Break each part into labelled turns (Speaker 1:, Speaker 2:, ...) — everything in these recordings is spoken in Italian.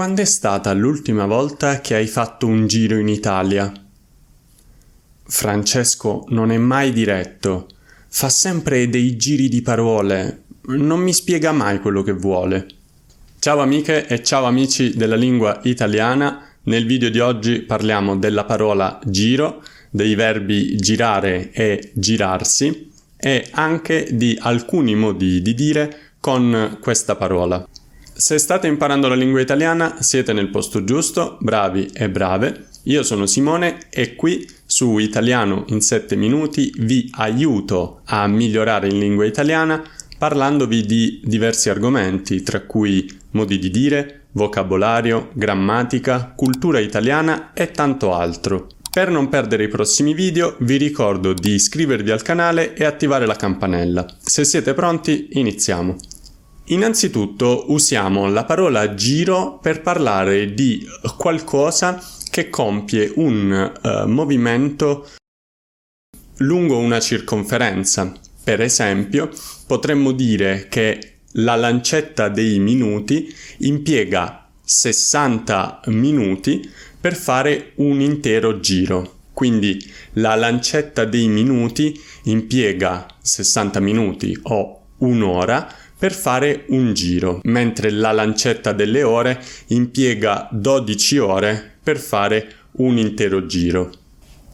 Speaker 1: Quando è stata l'ultima volta che hai fatto un giro in Italia? Francesco non è mai diretto, fa sempre dei giri di parole, non mi spiega mai quello che vuole. Ciao amiche e ciao amici della lingua italiana, nel video di oggi parliamo della parola giro, dei verbi girare e girarsi e anche di alcuni modi di dire con questa parola. Se state imparando la lingua italiana siete nel posto giusto, bravi e brave. Io sono Simone e qui su Italiano in 7 minuti vi aiuto a migliorare in lingua italiana parlandovi di diversi argomenti, tra cui modi di dire, vocabolario, grammatica, cultura italiana e tanto altro. Per non perdere i prossimi video vi ricordo di iscrivervi al canale e attivare la campanella. Se siete pronti iniziamo. Innanzitutto usiamo la parola giro per parlare di qualcosa che compie un uh, movimento lungo una circonferenza. Per esempio, potremmo dire che la lancetta dei minuti impiega 60 minuti per fare un intero giro. Quindi la lancetta dei minuti impiega 60 minuti o un'ora per fare un giro, mentre la lancetta delle ore impiega 12 ore per fare un intero giro.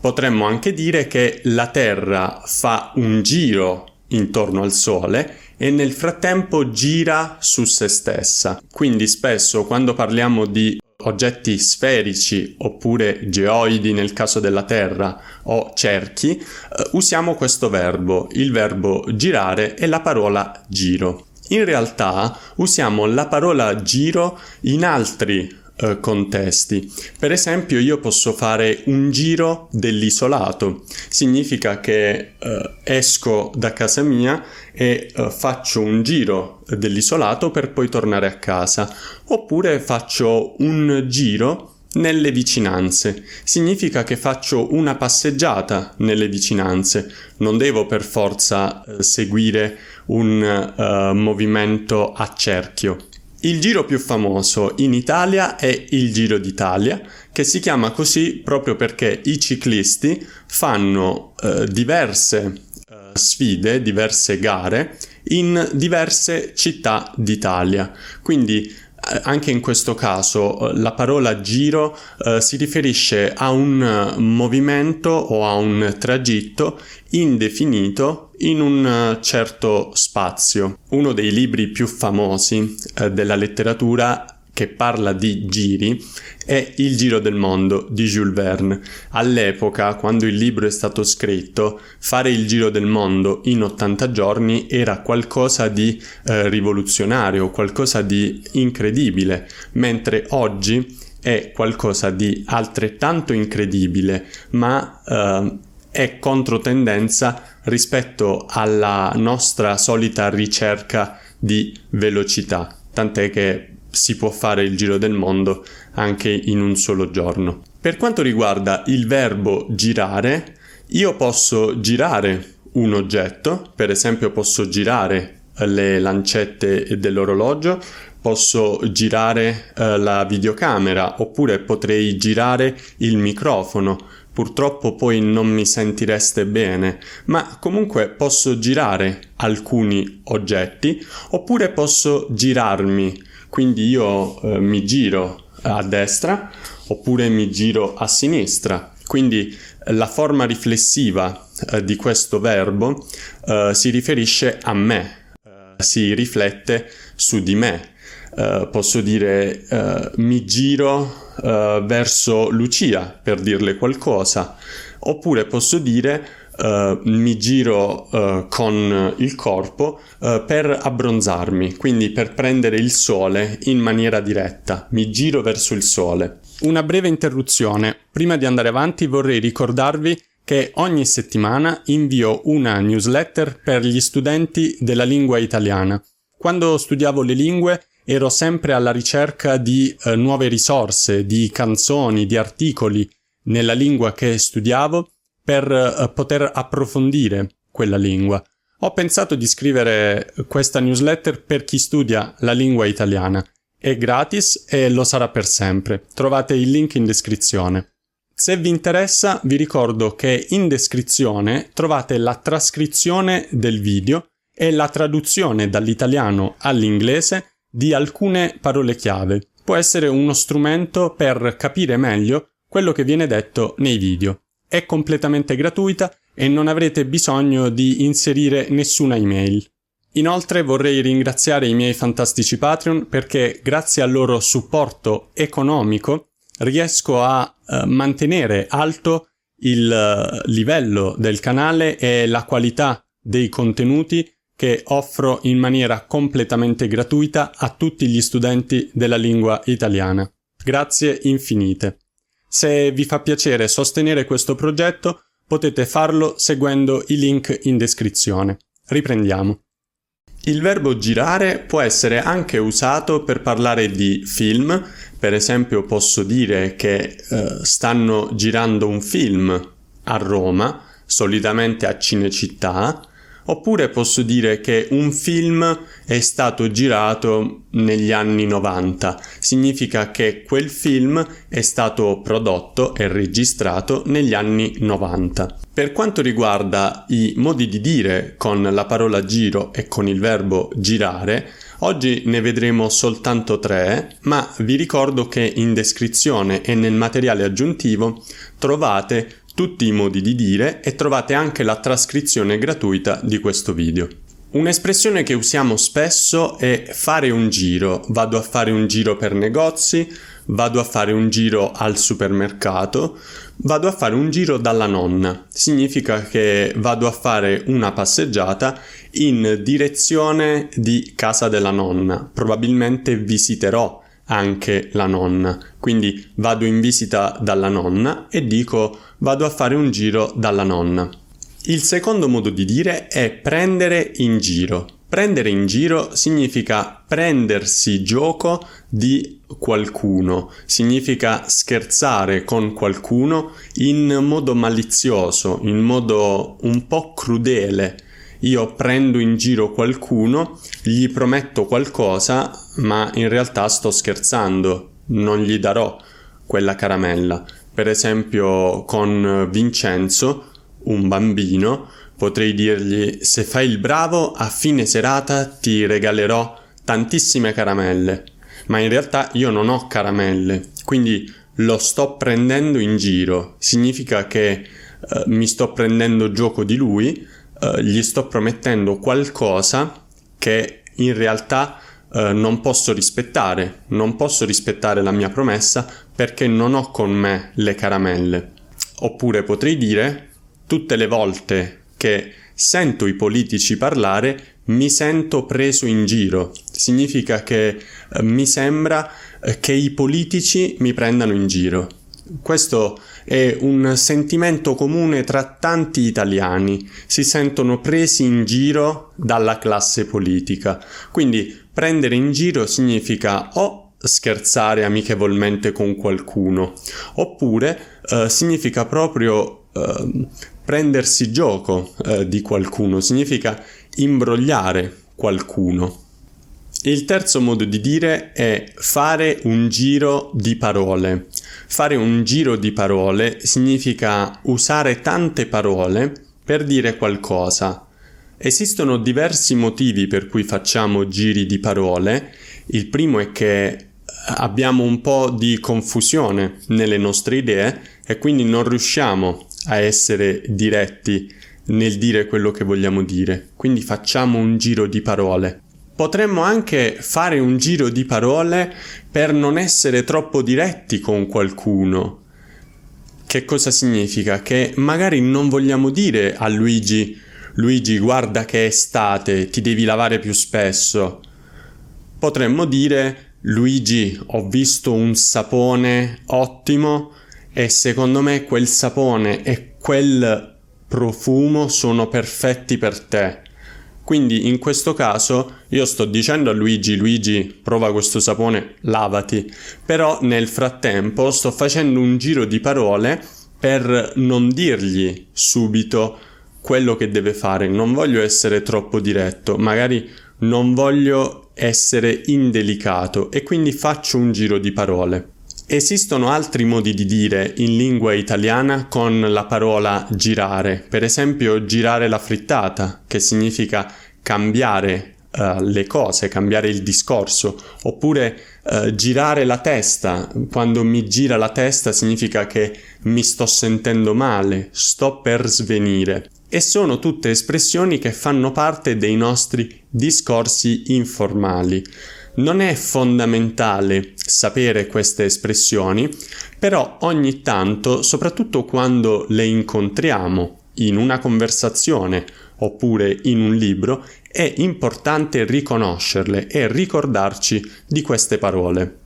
Speaker 1: Potremmo anche dire che la Terra fa un giro intorno al Sole e nel frattempo gira su se stessa. Quindi spesso quando parliamo di oggetti sferici oppure geoidi nel caso della Terra o cerchi, eh, usiamo questo verbo, il verbo girare e la parola giro. In realtà usiamo la parola giro in altri eh, contesti. Per esempio io posso fare un giro dell'isolato. Significa che eh, esco da casa mia e eh, faccio un giro dell'isolato per poi tornare a casa. Oppure faccio un giro nelle vicinanze. Significa che faccio una passeggiata nelle vicinanze. Non devo per forza eh, seguire un uh, movimento a cerchio. Il giro più famoso in Italia è il Giro d'Italia, che si chiama così proprio perché i ciclisti fanno uh, diverse uh, sfide, diverse gare in diverse città d'Italia. Quindi anche in questo caso la parola giro eh, si riferisce a un movimento o a un tragitto indefinito in un certo spazio. Uno dei libri più famosi eh, della letteratura che parla di giri è Il giro del mondo di Jules Verne. All'epoca, quando il libro è stato scritto, fare il giro del mondo in 80 giorni era qualcosa di eh, rivoluzionario, qualcosa di incredibile, mentre oggi è qualcosa di altrettanto incredibile, ma eh, è controtendenza rispetto alla nostra solita ricerca di velocità, tant'è che si può fare il giro del mondo anche in un solo giorno. Per quanto riguarda il verbo girare, io posso girare un oggetto, per esempio posso girare le lancette dell'orologio, posso girare eh, la videocamera oppure potrei girare il microfono. Purtroppo poi non mi sentireste bene, ma comunque posso girare alcuni oggetti oppure posso girarmi quindi io eh, mi giro a destra oppure mi giro a sinistra. Quindi la forma riflessiva eh, di questo verbo eh, si riferisce a me, eh, si riflette su di me. Uh, posso dire mi giro uh, verso Lucia per dirle qualcosa, oppure posso dire uh, mi giro uh, con il corpo uh, per abbronzarmi, quindi per prendere il sole in maniera diretta. Mi giro verso il sole. Una breve interruzione. Prima di andare avanti vorrei ricordarvi che ogni settimana invio una newsletter per gli studenti della lingua italiana. Quando studiavo le lingue ero sempre alla ricerca di eh, nuove risorse, di canzoni, di articoli nella lingua che studiavo per eh, poter approfondire quella lingua. Ho pensato di scrivere questa newsletter per chi studia la lingua italiana. È gratis e lo sarà per sempre. Trovate il link in descrizione. Se vi interessa, vi ricordo che in descrizione trovate la trascrizione del video e la traduzione dall'italiano all'inglese di alcune parole chiave. Può essere uno strumento per capire meglio quello che viene detto nei video. È completamente gratuita e non avrete bisogno di inserire nessuna email. Inoltre vorrei ringraziare i miei fantastici Patreon perché grazie al loro supporto economico riesco a uh, mantenere alto il uh, livello del canale e la qualità dei contenuti che offro in maniera completamente gratuita a tutti gli studenti della lingua italiana. Grazie infinite. Se vi fa piacere sostenere questo progetto, potete farlo seguendo i link in descrizione. Riprendiamo. Il verbo girare può essere anche usato per parlare di film, per esempio posso dire che eh, stanno girando un film a Roma, solitamente a Cinecittà, Oppure posso dire che un film è stato girato negli anni 90. Significa che quel film è stato prodotto e registrato negli anni 90. Per quanto riguarda i modi di dire con la parola giro e con il verbo girare, Oggi ne vedremo soltanto tre, ma vi ricordo che in descrizione e nel materiale aggiuntivo trovate tutti i modi di dire e trovate anche la trascrizione gratuita di questo video. Un'espressione che usiamo spesso è fare un giro. Vado a fare un giro per negozi, vado a fare un giro al supermercato, vado a fare un giro dalla nonna. Significa che vado a fare una passeggiata in direzione di casa della nonna. Probabilmente visiterò anche la nonna. Quindi vado in visita dalla nonna e dico vado a fare un giro dalla nonna. Il secondo modo di dire è prendere in giro. Prendere in giro significa prendersi gioco di qualcuno, significa scherzare con qualcuno in modo malizioso, in modo un po' crudele io prendo in giro qualcuno, gli prometto qualcosa, ma in realtà sto scherzando, non gli darò quella caramella. Per esempio con Vincenzo, un bambino, potrei dirgli se fai il bravo a fine serata ti regalerò tantissime caramelle. Ma in realtà io non ho caramelle, quindi lo sto prendendo in giro. Significa che eh, mi sto prendendo gioco di lui, uh, gli sto promettendo qualcosa che in realtà uh, non posso rispettare, non posso rispettare la mia promessa perché non ho con me le caramelle. Oppure potrei dire, tutte le volte che sento i politici parlare, mi sento preso in giro. Significa che uh, mi sembra che i politici mi prendano in giro. Questo è un sentimento comune tra tanti italiani, si sentono presi in giro dalla classe politica. Quindi prendere in giro significa o scherzare amichevolmente con qualcuno, oppure eh, significa proprio eh, prendersi gioco eh, di qualcuno, significa imbrogliare qualcuno. Il terzo modo di dire è fare un giro di parole. Fare un giro di parole significa usare tante parole per dire qualcosa. Esistono diversi motivi per cui facciamo giri di parole. Il primo è che abbiamo un po' di confusione nelle nostre idee e quindi non riusciamo a essere diretti nel dire quello che vogliamo dire. Quindi facciamo un giro di parole. Potremmo anche fare un giro di parole per non essere troppo diretti con qualcuno. Che cosa significa? Che magari non vogliamo dire a Luigi Luigi guarda che è estate, ti devi lavare più spesso. Potremmo dire Luigi ho visto un sapone ottimo e secondo me quel sapone e quel profumo sono perfetti per te. Quindi in questo caso io sto dicendo a Luigi, Luigi prova questo sapone, lavati, però nel frattempo sto facendo un giro di parole per non dirgli subito quello che deve fare, non voglio essere troppo diretto, magari non voglio essere indelicato. E quindi faccio un giro di parole. Esistono altri modi di dire in lingua italiana con la parola girare, per esempio girare la frittata, che significa cambiare uh, le cose, cambiare il discorso, oppure uh, girare la testa. Quando mi gira la testa significa che mi sto sentendo male, sto per svenire. E sono tutte espressioni che fanno parte dei nostri discorsi informali. Non è fondamentale sapere queste espressioni, però ogni tanto, soprattutto quando le incontriamo in una conversazione oppure in un libro, è importante riconoscerle e ricordarci di queste parole.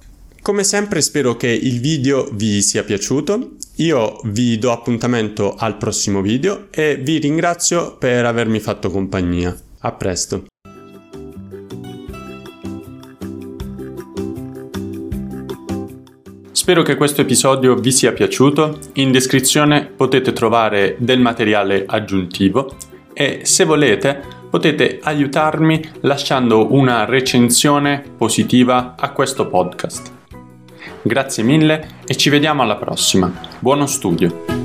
Speaker 1: Come sempre spero che il video vi sia piaciuto, io vi do appuntamento al prossimo video e vi ringrazio per avermi fatto compagnia. A presto!
Speaker 2: Spero che questo episodio vi sia piaciuto. In descrizione potete trovare del materiale aggiuntivo e se volete potete aiutarmi lasciando una recensione positiva a questo podcast. Grazie mille e ci vediamo alla prossima. Buono studio!